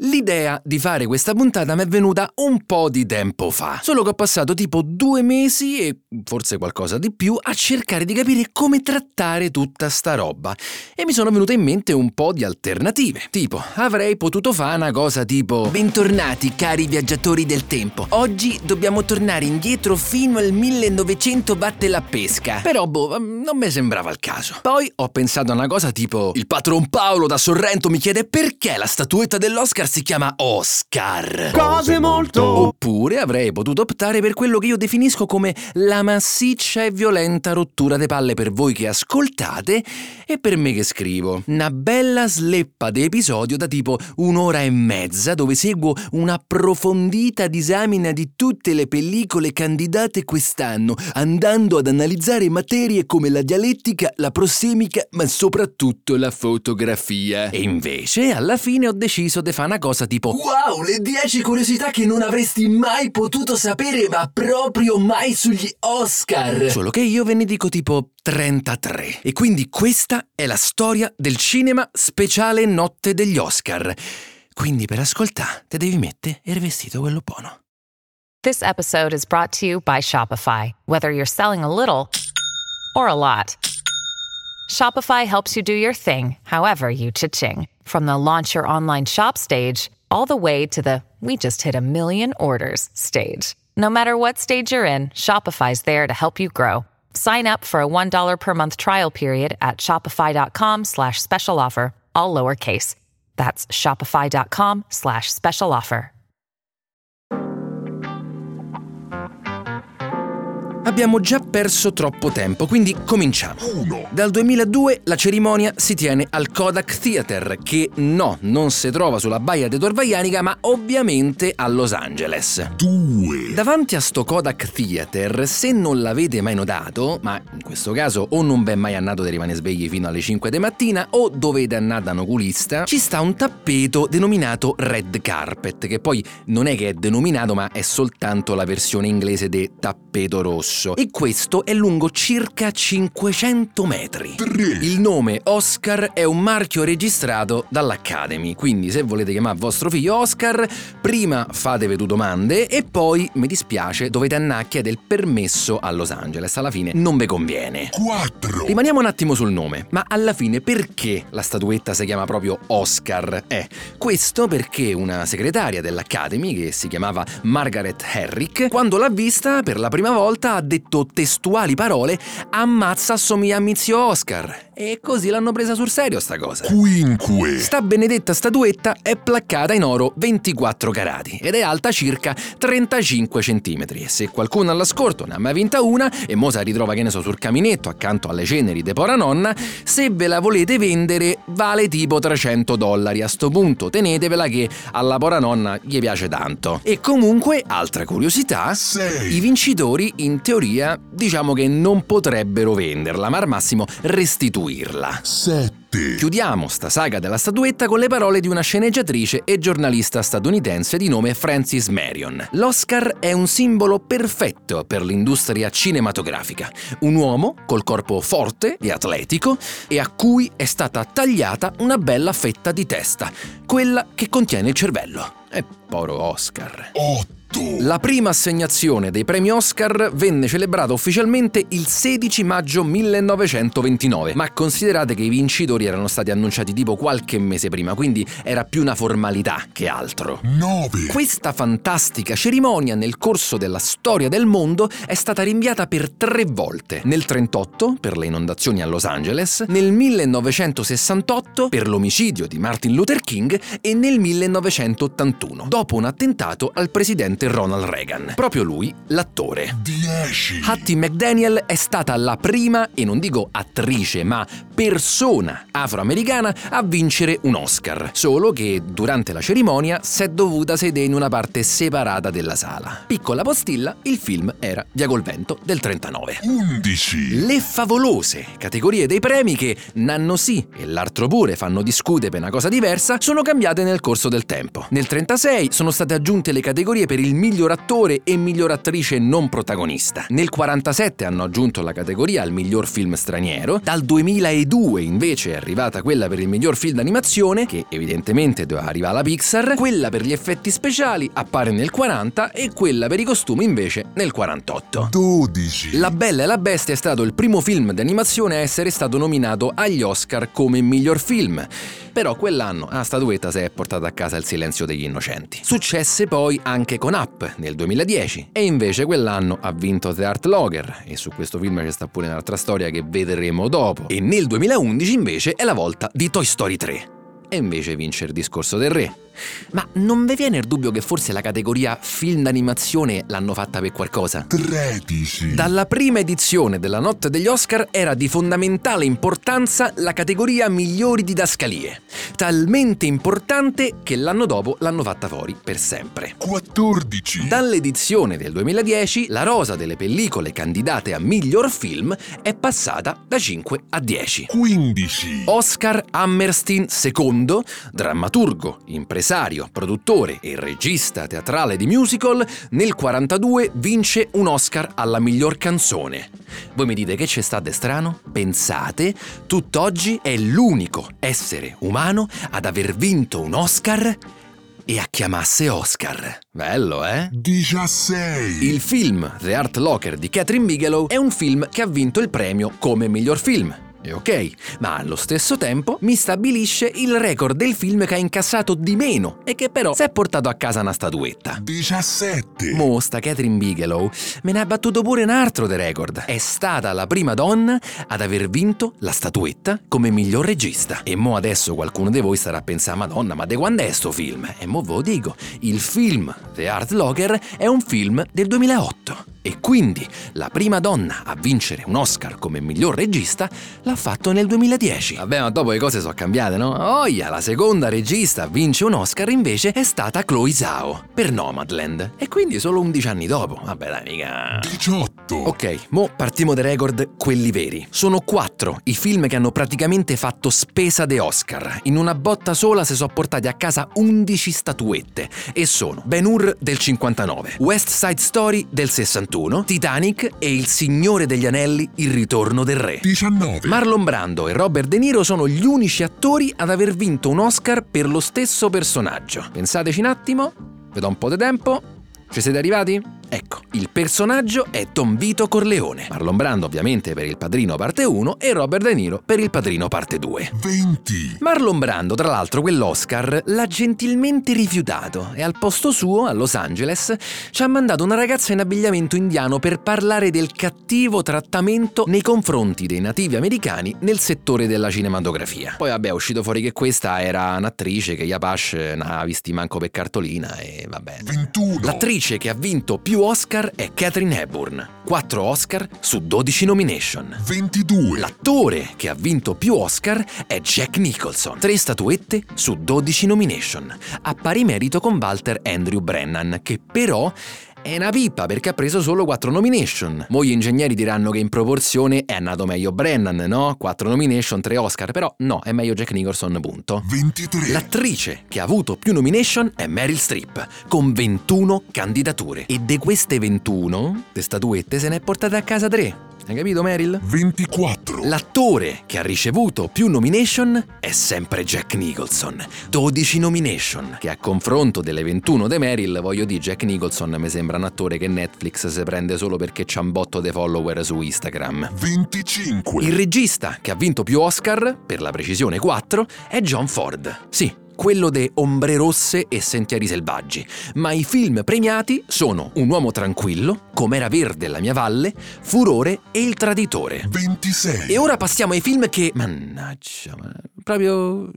L'idea di fare questa puntata mi è venuta un po' di tempo fa, solo che ho passato tipo due mesi e forse qualcosa di più a cercare di capire come trattare tutta sta roba. E mi sono venute in mente un po' di alternative, tipo avrei potuto fare una cosa tipo Bentornati cari viaggiatori del tempo, oggi dobbiamo tornare indietro fino al 1900 batte la pesca, però boh, non mi sembrava il caso. Poi ho pensato a una cosa tipo il patron Paolo da Sorrento mi chiede perché la statuetta dell'Oscar Oscar si chiama Oscar. Cose molto. Oppure avrei potuto optare per quello che io definisco come la massiccia e violenta rottura de palle per voi che ascoltate e per me che scrivo. Una bella sleppa di episodio da tipo un'ora e mezza dove seguo un'approfondita disamina di tutte le pellicole candidate quest'anno, andando ad analizzare materie come la dialettica, la prossemica, ma soprattutto la fotografia. E invece alla fine ho deciso di fare una cosa tipo Wow, le 10 curiosità che non avresti mai potuto sapere, ma proprio mai sugli Oscar. Solo che io ve ne dico tipo 33. E quindi questa è la storia del cinema speciale Notte degli Oscar. Quindi per ascoltare te devi mettere il vestito quello buono. This episode is brought to you by Shopify. Whether you're selling a little or a lot, Shopify helps you do your thing, however you cha-ching. From the launch your online shop stage, all the way to the we just hit a million orders stage. No matter what stage you're in, Shopify's there to help you grow. Sign up for a $1 per month trial period at shopify.com slash special offer, all lowercase. That's shopify.com slash special offer. Abbiamo già perso troppo tempo, quindi cominciamo. Dal 2002 la cerimonia si tiene al Kodak Theater, che no, non si trova sulla baia di Torvaianica, ma ovviamente a Los Angeles. Due. Davanti a sto Kodak Theater, se non l'avete mai notato, ma in questo caso o non è mai andato di rimanere svegli fino alle 5 di mattina o dovete andare da un oculista, ci sta un tappeto denominato Red Carpet, che poi non è che è denominato, ma è soltanto la versione inglese di tappeto rosso. E questo è lungo circa 500 metri. Il nome Oscar è un marchio registrato dall'Academy, quindi se volete chiamare vostro figlio Oscar, prima fatevi due domande e poi, mi dispiace, dovete andare a chiedere il permesso a Los Angeles, alla fine non vi conviene. Quattro. Rimaniamo un attimo sul nome, ma alla fine perché la statuetta si chiama proprio Oscar? Eh, questo perché una segretaria dell'Academy, che si chiamava Margaret Herrick, quando l'ha vista per la prima volta ha detto testuali parole ammazza assomiglia a Mizio Oscar. E così l'hanno presa sul serio sta cosa. Quinque. Sta benedetta statuetta è placcata in oro 24 carati ed è alta circa 35 cm. E se qualcuno all'ascolto ne ha mai vinta una e mo si ritrova che ne so sul caminetto accanto alle ceneri de pora nonna, se ve la volete vendere vale tipo 300 dollari. A sto punto tenetevela che alla pora nonna gli piace tanto. E comunque, altra curiosità, Sei. i vincitori in teoria diciamo che non potrebbero venderla, ma al massimo restituirla. Sette. Chiudiamo sta saga della statuetta con le parole di una sceneggiatrice e giornalista statunitense di nome Frances Marion. L'Oscar è un simbolo perfetto per l'industria cinematografica. Un uomo col corpo forte e atletico e a cui è stata tagliata una bella fetta di testa, quella che contiene il cervello. E poro Oscar. Otto. La prima assegnazione dei premi Oscar venne celebrata ufficialmente il 16 maggio 1929, ma considerate che i vincitori erano stati annunciati tipo qualche mese prima, quindi era più una formalità che altro. Nove. Questa fantastica cerimonia nel corso della storia del mondo è stata rinviata per tre volte. Nel 38 per le inondazioni a Los Angeles, nel 1968 per l'omicidio di Martin Luther King e nel 1981 dopo un attentato al presidente Ronald Reagan. Proprio lui, l'attore. Dieci. Hattie McDaniel è stata la prima, e non dico attrice, ma persona afroamericana a vincere un Oscar. Solo che durante la cerimonia si è dovuta sedere in una parte separata della sala. Piccola postilla, il film era Via col vento del 39. Undici. Le favolose categorie dei premi che Nanno sì e l'altro pure fanno discutere per una cosa diversa sono cambiate nel corso del tempo. Nel 36 sono state aggiunte le categorie per il il miglior attore e miglior attrice non protagonista. Nel 47 hanno aggiunto la categoria al miglior film straniero, dal 2002 invece è arrivata quella per il miglior film d'animazione, che evidentemente doveva arrivare alla Pixar, quella per gli effetti speciali appare nel 40 e quella per i costumi invece nel 48. 12. La Bella e la Bestia è stato il primo film d'animazione a essere stato nominato agli Oscar come miglior film. Però quell'anno la statuetta si è portata a casa il silenzio degli innocenti. Successe poi anche con Up nel 2010 e invece quell'anno ha vinto The Art Logger e su questo film c'è sta pure un'altra storia che vedremo dopo. E nel 2011 invece è la volta di Toy Story 3. E invece vince il discorso del re. Ma non vi viene il dubbio che forse la categoria film d'animazione l'hanno fatta per qualcosa? 13. Dalla prima edizione della notte degli Oscar era di fondamentale importanza la categoria migliori didascalie, talmente importante che l'anno dopo l'hanno fatta fuori per sempre. 14. Dall'edizione del 2010 la rosa delle pellicole candidate a miglior film è passata da 5 a 10. 15. Oscar Hammerstein II, drammaturgo, impresario, produttore e regista teatrale di musical, nel 42 vince un Oscar alla miglior canzone. Voi mi dite che c'è stato strano? Pensate, tutt'oggi è l'unico essere umano ad aver vinto un Oscar e a chiamasse Oscar. Bello, eh? 16. Il film The Art Locker di Catherine Bigelow è un film che ha vinto il premio come miglior film. E ok, ma allo stesso tempo mi stabilisce il record del film che ha incassato di meno e che però si è portato a casa una statuetta. 17. Mo, sta Catherine Bigelow me ne ha battuto pure un altro de record. È stata la prima donna ad aver vinto la statuetta come miglior regista. E mo adesso qualcuno di voi starà a pensare, Madonna, ma di quando è sto film? E mo ve lo dico, il film The Art Locker è un film del 2008. E quindi la prima donna a vincere un Oscar come miglior regista l'ha fatto nel 2010. Vabbè, ma dopo le cose sono cambiate, no? Oia, la seconda regista a vincere un Oscar invece è stata Chloe Zhao per Nomadland. E quindi solo 11 anni dopo. Vabbè, dai, mica. 18. Ok, mo partiamo dai record, quelli veri. Sono quattro i film che hanno praticamente fatto spesa de Oscar. In una botta sola si sono portati a casa 11 statuette. E sono Ben Hur del 59, West Side Story del 61, Titanic e Il Signore degli Anelli, Il Ritorno del Re. 19. Marlon Brando e Robert De Niro sono gli unici attori ad aver vinto un Oscar per lo stesso personaggio. Pensateci un attimo, vi do un po' di tempo. Ci siete arrivati? Ecco, il personaggio è Don Vito Corleone. Marlon Brando ovviamente per Il Padrino parte 1 e Robert De Niro per Il Padrino parte 2. 20. Marlon Brando, tra l'altro, quell'Oscar l'ha gentilmente rifiutato e al posto suo, a Los Angeles, ci ha mandato una ragazza in abbigliamento indiano per parlare del cattivo trattamento nei confronti dei nativi americani nel settore della cinematografia. Poi vabbè, è uscito fuori che questa era un'attrice che Yapash non ha visti manco per cartolina e vabbè. 21. L'attrice che ha vinto più Oscar è Catherine Hepburn, 4 Oscar su 12 nomination. 22. L'attore che ha vinto più Oscar è Jack Nicholson, 3 statuette su 12 nomination, a pari merito con Walter Andrew Brennan, che però è una pippa perché ha preso solo 4 nomination. Mo gli ingegneri diranno che in proporzione è andato meglio Brennan, no? 4 nomination, 3 Oscar, però no, è meglio Jack Nicholson, punto. 23. L'attrice che ha avuto più nomination è Meryl Streep, con 21 candidature. E di queste 21, le statuette se ne è portate a casa 3. Hai capito, Meryl? 24. L'attore che ha ricevuto più nomination è sempre Jack Nicholson, 12 nomination, che a confronto delle 21 de Meryl, voglio dire, Jack Nicholson mi sembra un attore che Netflix si prende solo perché c'ha un botto di follower su Instagram. 25. Il regista che ha vinto più Oscar, per la precisione 4, è John Ford. Sì, quello de Ombre Rosse e Sentieri Selvaggi, ma i film premiati sono Un uomo tranquillo, Com'era verde la mia valle, Furore e Il traditore. 26. E ora passiamo ai film che... Mannaggia, ma proprio...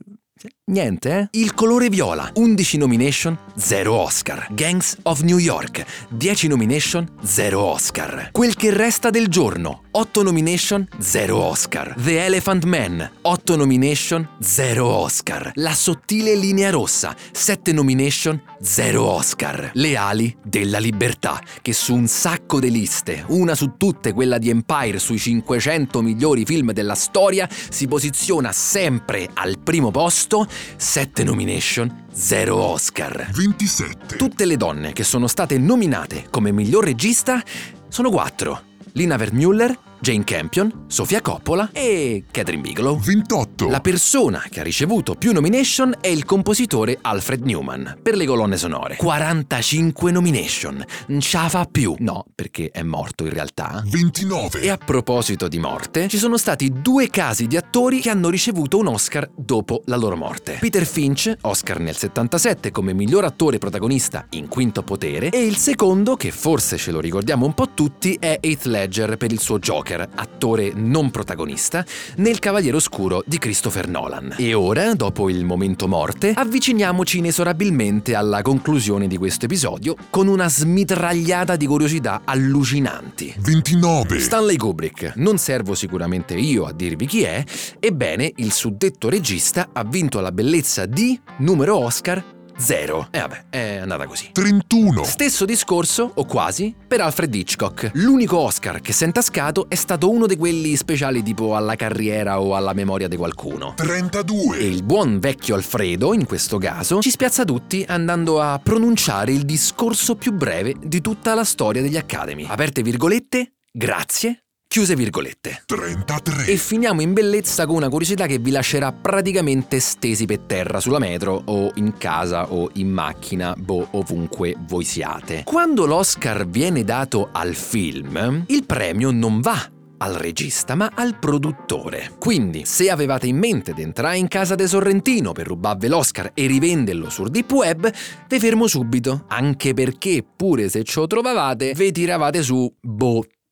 Niente, eh? Il colore viola, 11 nomination, 0 Oscar. Gangs of New York, 10 nomination, 0 Oscar. Quel che resta del giorno, 8 nomination, 0 Oscar. The Elephant Man, 8 nomination, 0 Oscar. La sottile linea rossa, 7 nomination, 0 Oscar. Le ali della libertà, che su un sacco di liste, una su tutte quella di Empire sui 500 migliori film della storia, si posiziona sempre al primo posto 7 nomination, 0 Oscar. 27. Tutte le donne che sono state nominate come miglior regista sono 4. Lina Wertmüller, Jane Campion, Sofia Coppola e Catherine Bigelow. 28. La persona che ha ricevuto più nomination è il compositore Alfred Newman per le colonne sonore. 45 nomination. Non ce la fa più. No, perché è morto in realtà. 29. E a proposito di morte, ci sono stati due casi di attori che hanno ricevuto un Oscar dopo la loro morte. Peter Finch, Oscar nel 77 come miglior attore protagonista in Quinto Potere, e il secondo, che forse ce lo ricordiamo un po' tutti, è Heath Ledger per il suo Joker, attore non protagonista, nel Cavaliere Oscuro di Christopher Nolan. E ora, dopo il momento morte, avviciniamoci inesorabilmente alla conclusione di questo episodio con una smitragliata di curiosità allucinanti. 29. Stanley Kubrick, non servo sicuramente io a dirvi chi è, ebbene il suddetto regista ha vinto la bellezza di numero Oscar 0. E vabbè, è andata così. 31. Stesso discorso, o quasi, per Alfred Hitchcock. L'unico Oscar che si è intascato è stato uno di quelli speciali tipo alla carriera o alla memoria di qualcuno. 32. E il buon vecchio Alfredo, in questo caso, ci spiazza tutti andando a pronunciare il discorso più breve di tutta la storia degli Academy. Aperte virgolette, grazie, chiuse virgolette. 33. E finiamo in bellezza con una curiosità che vi lascerà praticamente stesi per terra sulla metro o in casa o in macchina, boh, ovunque voi siate. Quando l'Oscar viene dato al film, il premio non va al regista, ma al produttore. Quindi, se avevate in mente di entrare in casa de Sorrentino per rubarvi l'Oscar e rivenderlo sul deep web, vi fermo subito, anche perché pure se lo trovavate, ve tiravate su, boh,